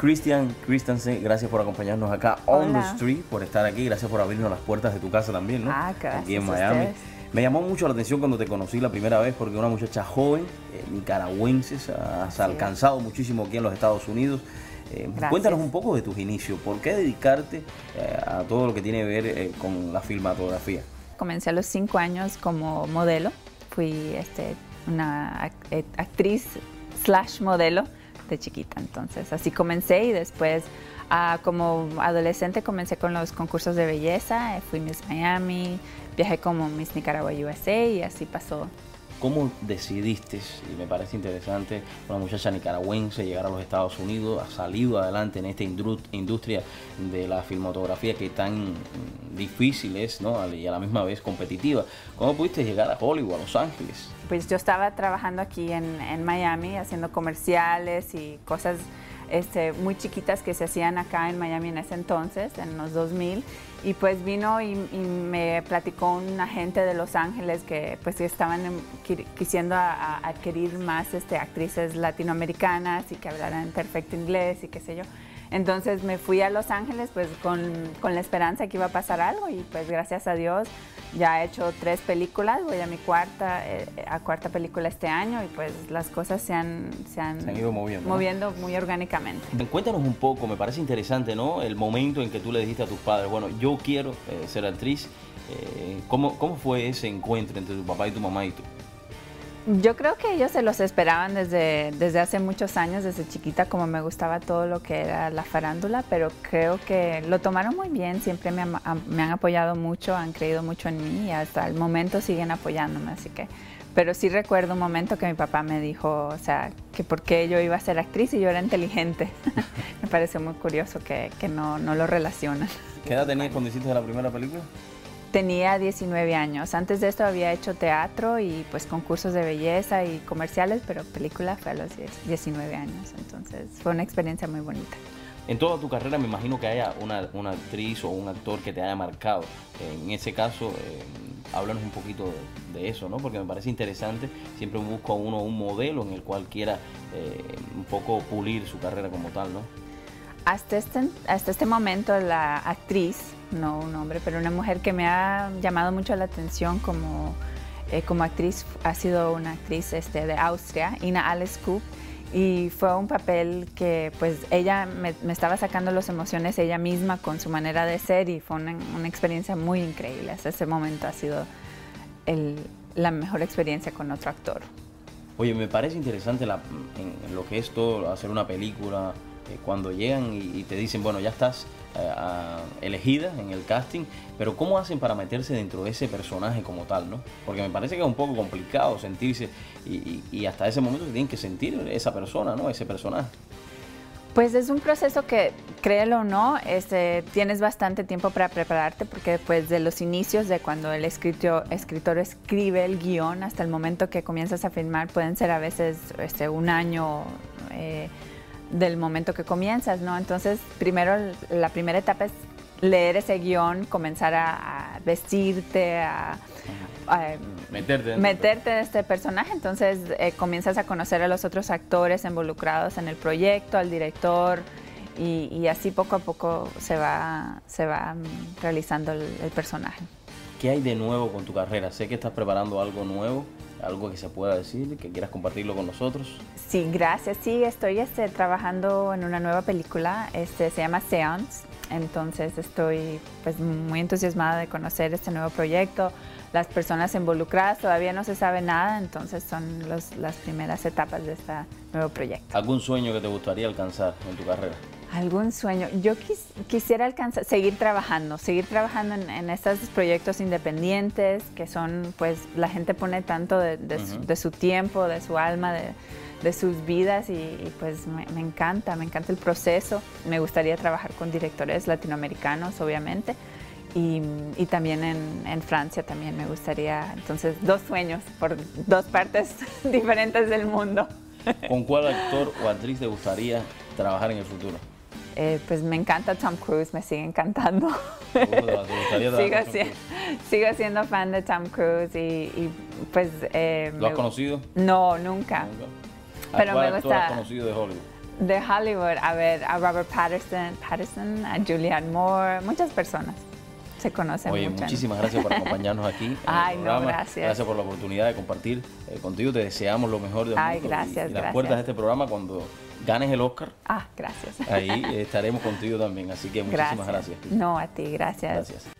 Christian Christensen, gracias por acompañarnos acá on the street, por estar aquí, gracias por abrirnos las puertas de tu casa también, ¿no? Ah, gracias aquí en Miami. Me llamó mucho la atención cuando te conocí la primera vez porque una muchacha joven, eh, nicaragüense, has alcanzado muchísimo aquí en los Estados Unidos. Eh, cuéntanos un poco de tus inicios, ¿por qué dedicarte eh, a todo lo que tiene que ver con la filmatografía? Comencé a los cinco años como modelo, fui este, una actriz slash modelo chiquita, entonces así comencé y después ah, como adolescente comencé con los concursos de belleza, fui Miss Miami, viajé como Miss Nicaragua USA y así pasó. ¿Cómo decidiste, y me parece interesante, una muchacha nicaragüense llegar a los Estados Unidos, ha salido adelante en esta industria de la filmotografía que tan difícil es ¿no? y a la misma vez competitiva? ¿Cómo pudiste llegar a Hollywood, a Los Ángeles? Pues yo estaba trabajando aquí en, en Miami haciendo comerciales y cosas este, muy chiquitas que se hacían acá en Miami en ese entonces, en los 2000. Y pues vino y, me platicó un agente de Los Ángeles que pues estaban quisiendo adquirir más este, actrices latinoamericanas y que hablaran perfecto inglés y qué sé yo. Entonces me fui a Los Ángeles pues con, con, la esperanza que iba a pasar algo y pues gracias a Dios ya he hecho tres películas, voy a mi cuarta, eh, a cuarta película este año y pues las cosas se han, se han, ido moviendo. Moviendo muy orgánicamente. Cuéntanos un poco, me parece interesante, ¿no? El momento en que tú le dijiste a tus padres, bueno, yo quiero eh, ser actriz. Eh, ¿cómo, ¿Cómo fue ese encuentro entre tu papá y tu mamá y tú? Yo creo que ellos se los esperaban desde, desde hace muchos años, desde chiquita, como me gustaba todo lo que era la farándula, pero creo que lo tomaron muy bien, siempre me, han apoyado mucho, han creído mucho en mí y hasta el momento siguen apoyándome, así que... Pero sí recuerdo un momento que mi papá me dijo, o sea, que por qué yo iba a ser actriz y yo era inteligente. me parece muy curioso que, que no, no, lo relacionan. ¿Qué edad tenías cuando hiciste la primera película? Tenía 19 años. Antes de esto había hecho teatro y pues concursos de belleza y comerciales, pero película fue a los 19 años. Entonces fue una experiencia muy bonita. En toda tu carrera me imagino que haya una, actriz o un actor que te haya marcado. En ese caso, eh, háblanos un poquito de, eso, ¿no? Porque me parece interesante. Siempre busco a uno un modelo en el cual quiera eh, un poco pulir su carrera como tal, ¿no? Hasta este, hasta este momento la actriz no un hombre, pero una mujer que me ha llamado mucho la atención como, eh, como actriz, ha sido una actriz este, de Austria, Ina Alice Coop, y fue un papel que pues ella me, estaba sacando las emociones ella misma con su manera de ser y fue una, experiencia muy increíble. Hasta ese momento ha sido la mejor experiencia con otro actor. Oye, me parece interesante en, lo que es todo, hacer una película, cuando llegan y, te dicen, bueno, ya estás eh, elegida en el casting, pero ¿cómo hacen para meterse dentro de ese personaje como tal, no? Porque me parece que es un poco complicado sentirse y, hasta ese momento tienen que sentir esa persona, ¿no? Ese personaje. Pues es un proceso que, créelo o no, este, tienes bastante tiempo para prepararte porque después de los inicios de cuando el escritor, escritor escribe el guion hasta el momento que comienzas a filmar pueden ser a veces este, un año. Eh, del momento que comienzas, ¿no? Entonces, primero, la primera etapa es leer ese guion, comenzar a, vestirte, a, meterte, meterte en este personaje. Entonces, eh, comienzas a conocer a los otros actores involucrados en el proyecto, al director, y, así poco a poco se va, se va realizando el personaje. ¿Qué hay de nuevo con tu carrera? Sé que estás preparando algo nuevo algo que se pueda decir, que quieras compartirlo con nosotros. Sí, gracias. Sí, estoy este, trabajando en una nueva película, este, se llama Seance, entonces estoy pues, muy entusiasmada de conocer este nuevo proyecto. Las personas involucradas todavía no se sabe nada, entonces son las primeras etapas de este nuevo proyecto. ¿Algún sueño que te gustaría alcanzar en tu carrera? Algún sueño. Yo quisiera alcanzar, seguir trabajando, seguir trabajando en, estos proyectos independientes que son, pues, la gente pone tanto de, su, tiempo, de su alma, de, sus vidas y, pues me, encanta, me encanta el proceso. Me gustaría trabajar con directores latinoamericanos, obviamente. Y, también en, en, Francia también me gustaría, entonces dos sueños por dos partes diferentes del mundo. ¿Con cuál actor o actriz te gustaría trabajar en el futuro? Eh, pues me encanta Tom Cruise, me sigue encantando. sigo, siendo fan de Tom Cruise y, pues... Eh, ¿Lo has conocido? No, nunca. Pero me gusta... has conocido de Hollywood? De Hollywood, a ver, a Robert Patterson, Patterson, a Julianne Moore, muchas personas se conocen Oye, mucho. muchísimas gracias por acompañarnos aquí. en el Ay, no, gracias. Gracias por la oportunidad de compartir eh, contigo. Te deseamos lo mejor del Ay, mundo. y- gracias, las gracias. puertas de este programa, cuando ganes el Oscar, Ah, gracias. ahí estaremos contigo también. Así que muchísimas gracias. No, a ti, gracias. Gracias.